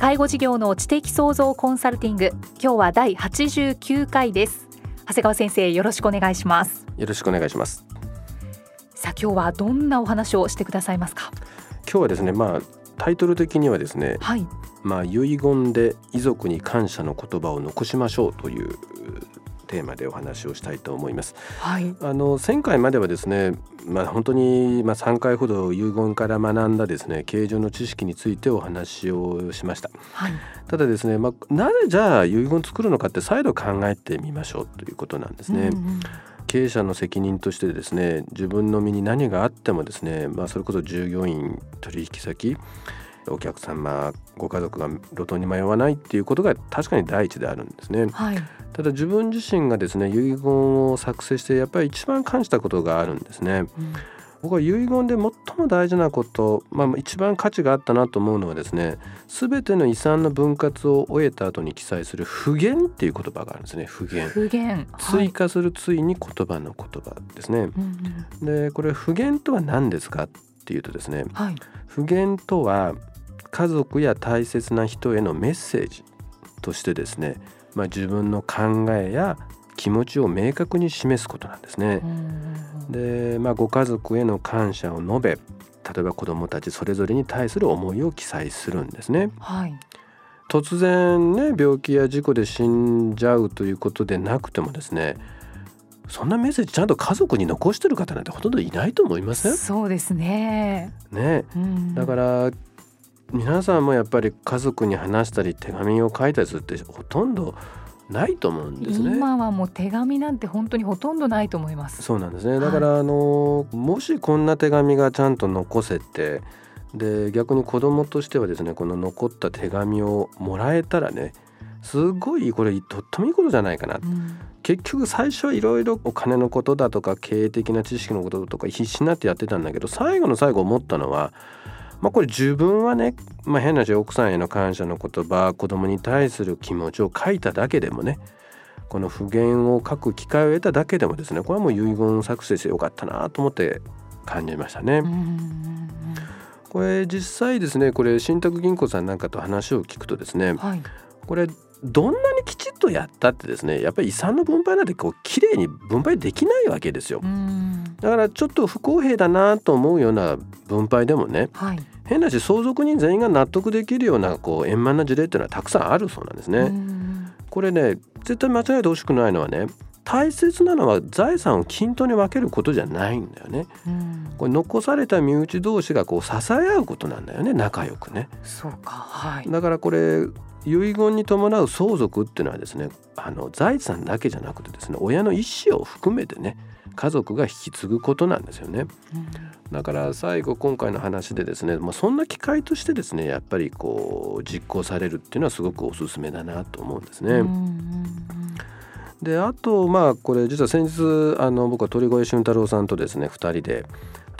介護事業の知的創造コンサルティング。今日は第89回です。長谷川先生よろしくお願いします。よろしくお願いします。さあ今日はどんなお話をしてくださいますか？今日はですねまあタイトル的にはですね、はい、まあ遺言で遺族に感謝の言葉を残しましょうというテーマでお話をしたいと思います。はい、あの前回まではですね、まあ、本当にまあ3回ほど遺言から学んだですね形状の知識についてお話をしました。はい、ただですね、まあ、なぜじゃあ遺言作るのかって再度考えてみましょうということなんですね。うんうん経営者の責任としてですね自分の身に何があってもですね、まあ、それこそ従業員取引先お客様ご家族が路頭に迷わないっていうことが確かに第一であるんですね。はい、ただ自分自身がですね遺言を作成してやっぱり一番感じたことがあるんですね。うん。僕は遺言で最も大事なこと、まあ、一番価値があったなと思うのはですね全ての遺産の分割を終えた後に記載する不言っていう言葉があるんですね。不言。不言、追加する対に言葉の言葉ですね、でこれ不言とは何ですかっていうとですね、はい、不言とは家族や大切な人へのメッセージとしてですね、まあ、自分の考えや気持ちを明確に示すことなんですね。で、まあ、ご家族への感謝を述べ例えば子どもたちそれぞれに対する思いを記載するんですね。はい、突然ね病気や事故で死んじゃうということでなくてもですねそんなメッセージちゃんと家族に残してる方なんてほとんどいないと思いません？そうですね。ね、うん、だから皆さんもやっぱり家族に話したり手紙を書いたりするってほとんどないと思うんですね。今はもう手紙なんて本当にほとんどないと思います。そうなんですね。だから、はい、あのもしこんな手紙がちゃんと残せて、で逆に子供としてはですねこの残った手紙をもらえたらねすごいこれとってもいいことじゃないかな、うん、結局最初はいろいろお金のことだとか経営的な知識のこととか必死になってやってたんだけど最後の最後思ったのはまあ、これ自分はね、まあ、変な話奥さんへの感謝の言葉子供に対する気持ちを書いただけでもねこの不言を書く機会を得ただけでもですねこれはもう遺言作成してよかったなと思って感じましたね。これ実際ですねこれ信託銀行さんなんかと話を聞くとですね、はい、これどんなにきちっとやったってですねやっぱり遺産の分配なんてこう綺麗に分配できないわけですよ。だからちょっと不公平だなと思うような分配でもね、はい、変なし相続人全員が納得できるようなこう円満な事例っていうのはたくさんあるそうなんですね。これね絶対間違えてほしくないのはね大切なのは財産を均等に分けることじゃないんだよね。これ残された身内同士がこう支え合うことなんだよね仲良くね。そうか、はい、だからこれ遺言に伴う相続っていうのはですねあの財産だけじゃなくてですね親の意思を含めてね家族が引き継ぐことなんですよね。だから最後今回の話でですね、まあ、そんな機会としてですねやっぱりこう実行されるっていうのはすごくおすすめだなと思うんですね。であとまあこれ実は先日あの僕は鳥越俊太郎さんとですね2人で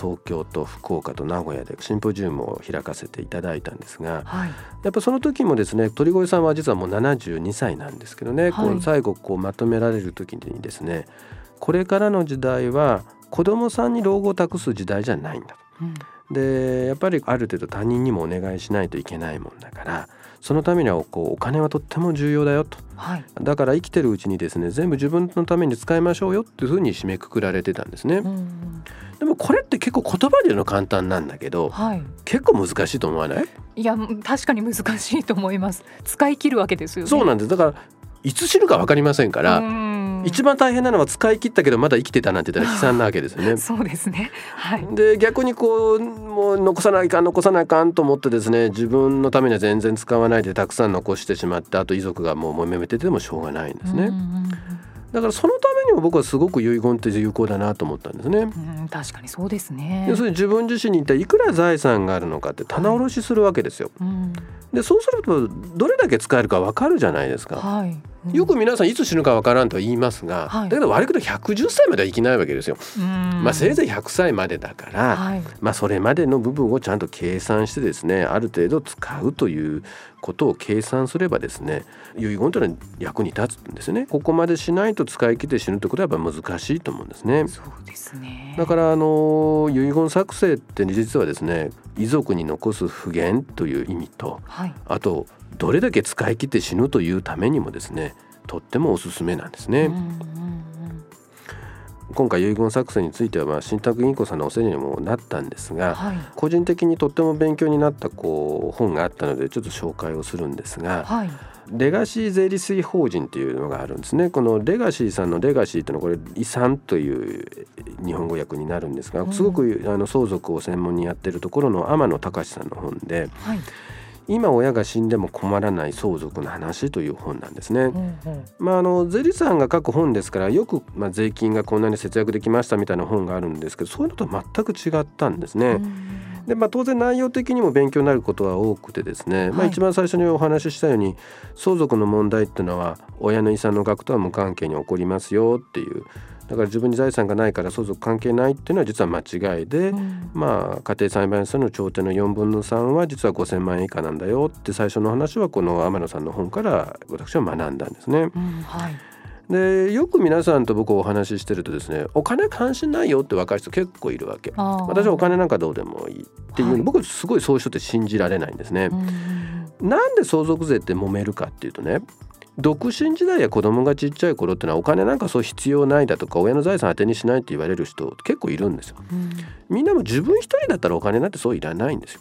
東京と福岡と名古屋でシンポジウムを開かせていただいたんですが、はい、やっぱその時もですね鳥越さんは実はもう72歳なんですけどね、はい、こう最後こうまとめられる時にですねこれからの時代は子どもさんに老後を託す時代じゃないんだと。うん。でやっぱりある程度他人にもお願いしないといけないもんだからそのためにはこうお金はとっても重要だよと、はい、だから生きてるうちにですね全部自分のために使いましょうよっていうふうに締めくくられてたんですね。うんでもこれって結構言葉で言うの簡単なんだけど、はい、結構難しいと思わない？いや確かに難しいと思います。使い切るわけですよ、ね、そうなんです。だからいつ死ぬか分かりませんから、うん一番大変なのは使い切ったけどまだ生きてたなんて言ったら悲惨なわけですよね。そうですねはいで逆にこうもう残さないかん残さないかんと思ってですね自分のためには全然使わないでたくさん残してしまってあと遺族がもうもめめててもしょうがないんですね。うんうんだからそのためにも僕はすごく遺言って有効だなと思ったんですね。うんうん確かにそうですね要するに自分自身に一体いくら財産があるのかって棚卸しするわけですよ。うんでそうするとどれだけ使えるかわかるじゃないですか。はいうんよく皆さんいつ死ぬかわからんとは言いますが、はいだけど悪くと110歳までは生きないわけですよ。うんまあせいぜい100歳までだから、はいまあそれまでの部分をちゃんと計算してですねある程度使うということを計算すればですね遺言というのは役に立つんですね。ここまでしないと使い切って死ぬってことはやっぱ難しいと思うんですね。そうですねだからあの遺言作成って実はですね遺族に残す不言という意味とはいあとどれだけ使い切って死ぬというためにもですねとってもおすすめなんですね。うんうん今回遺言作成についてはまあ信託銀行さんのお世話にもなったんですが、うんはい。個人的にとっても勉強になったこう本があったのでちょっと紹介をするんですがはい。レガシー税理士法人というのがあるんですね。このレガシーさんのレガシーというのはこれ遺産という日本語訳になるんですがうん。すごくあの相続を専門にやってるところの天野隆さんの本ではい今親が死んでも困らない相続の話という本なんですね。うんうんまあ、あの税理士さんが書く本ですからよく、まあ、税金がこんなに節約できましたみたいな本があるんですけどそういうのとは全く違ったんですね。うんでまあ、当然内容的にも勉強になることは多くてですね、まあ、はい一番最初にお話ししたように相続の問題っていうのは親の遺産の額とは無関係に起こりますよっていうだから自分に財産がないから相続関係ないっていうのは実は間違いで、うんまあ、家庭裁判所の調停の4分の3は実は5,000万円以下なんだよって最初の話はこの天野さんの本から私は学んだんですね。うんはいでよく皆さんと僕お話ししてるとですねお金関心ないよって若い人結構いるわけ。私はお金なんかどうでもいいっていうの、はい僕すごいそういう人って信じられないんですねう。んなんで相続税って揉めるかっていうとね独身時代や子供がちっちゃい頃ってのはお金なんかそう必要ないだとか親の財産当てにしないって言われる人結構いるんですよ。うんみんなも自分一人だったらお金なんてそういらないんですよ。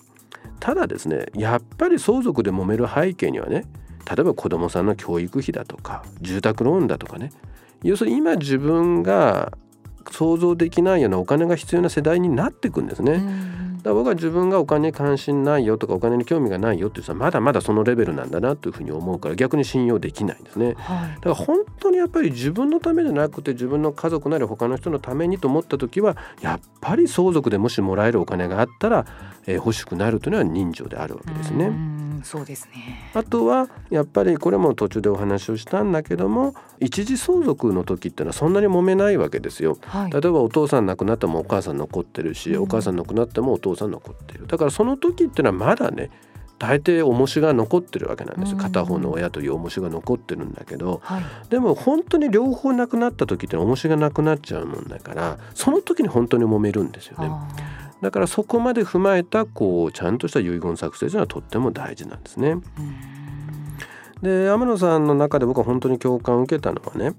ただですねやっぱり相続で揉める背景にはね例えば子供さんの教育費だとか住宅ローンだとかね要するに今自分が想像できないようなお金が必要な世代になっていくんですね。うんだ僕は自分がお金に関心ないよとかお金に興味がないよっていう人はまだまだそのレベルなんだなというふうに思うから逆に信用できないんですね。はいだから本当にやっぱり自分のためじゃなくて自分の家族なり他の人のためにと思った時はやっぱり相続でもしもらえるお金があったら、えー欲しくなるというのは人情であるわけですね。うんそうですね。あとはやっぱりこれも途中でお話をしたんだけども一時相続の時っていうのはそんなに揉めないわけですよ。はい。例えばお父さん亡くなってもお母さん残ってるし、うん。お母さん亡くなってもお父さん残ってる。だからその時っていうのはまだね大抵重しが残ってるわけなんです。ようん。片方の親という重しが残ってるんだけどはい。でも本当に両方なくなった時って重しがなくなっちゃうもんだからその時に本当に揉めるんですよね。あだからそこまで踏まえたこうちゃんとした遺言作成というのはとっても大事なんですね。で天野さんの中で僕は本当に共感を受けたのはね、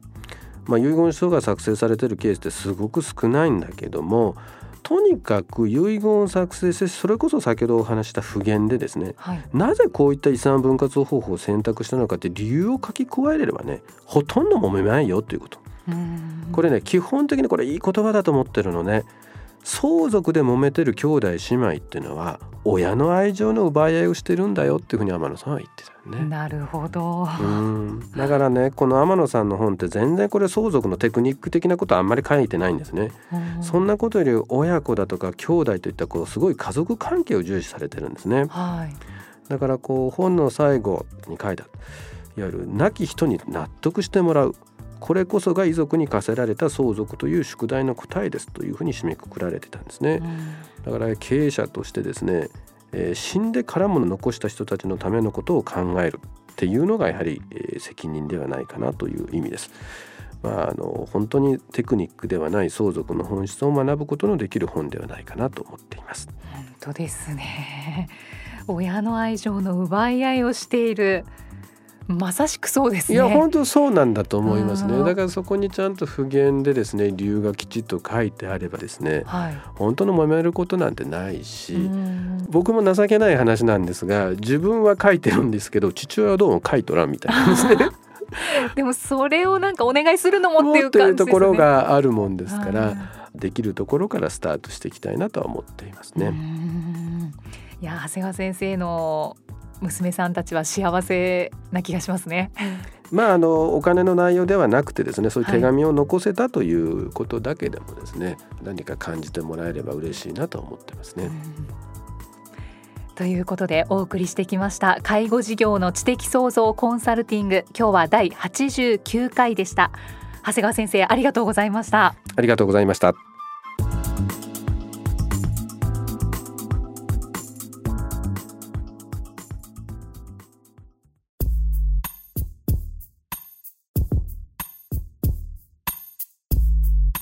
まあ、遺言書が作成されてるケースってすごく少ないんだけどもとにかく遺言を作成してそれこそ先ほどお話した不言でですねはい。なぜこういった遺産分割方法を選択したのかって理由を書き加えれればねほとんど揉めないよということ。うん。これね基本的にこれいい言葉だと思ってるのね相続で揉めてる兄弟姉妹っていうのは親の愛情の奪い合いをしてるんだよっていうふうに天野さんは言ってたよね。なるほどうんだからねこの天野さんの本って全然これ相続のテクニック的なことはあんまり書いてないんですね。うんそんなことより親子だとか兄弟といったこうすごい家族関係を重視されてるんですね。はいだからこう本の最後に書いたいわゆる亡き人に納得してもらうこれこそが遺族に課せられた相続という宿題の答えですというふうに締めくくられてたんですね。だから経営者としてですね、えー死んでからも残した人たちのためのことを考えるっていうのがやはり、えー責任ではないかなという意味です。まあ、あの本当にテクニックではない相続の本質を学ぶことのできる本ではないかなと思っています。本当ですね親の愛情の奪い合いをしているまさしくそうですね。いや本当そうなんだと思いますうん。ねだからそこにちゃんと不言でですね理由がきちっと書いてあればですねはい。本当の揉めることなんてないし、うん。僕も情けない話なんですが自分は書いてるんですけど父親はどうも書いとらんみたいなんですね。でもそれをなんかお願いするのもっていう感じですね。ところがあるもんですから、できるところからスタートしていきたいなとは思っていますね。いや長谷川先生の娘さんたちは幸せな気がしますね。まああのお金の内容ではなくてですねそういう手紙を残せたということだけでもですね、はい、何か感じてもらえれば嬉しいなと思ってますね。ということでお送りしてきました介護事業の知的創造コンサルティング。今日は第89回でした。長谷川先生ありがとうございました。ありがとうございました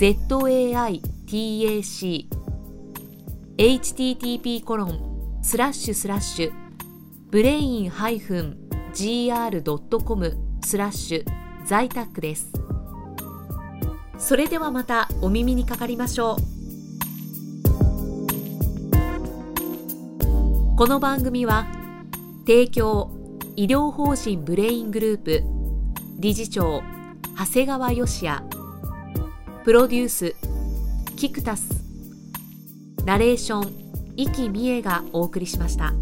zaitac http コロンスラッシュスラッシュbrain-gr.com スラッシュ在宅です。それではまたお耳にかかりましょう。この番組は提供医療法人ブレイングループ理事長長谷川義也プロデュースキクタスナレーション生きみえがお送りしました。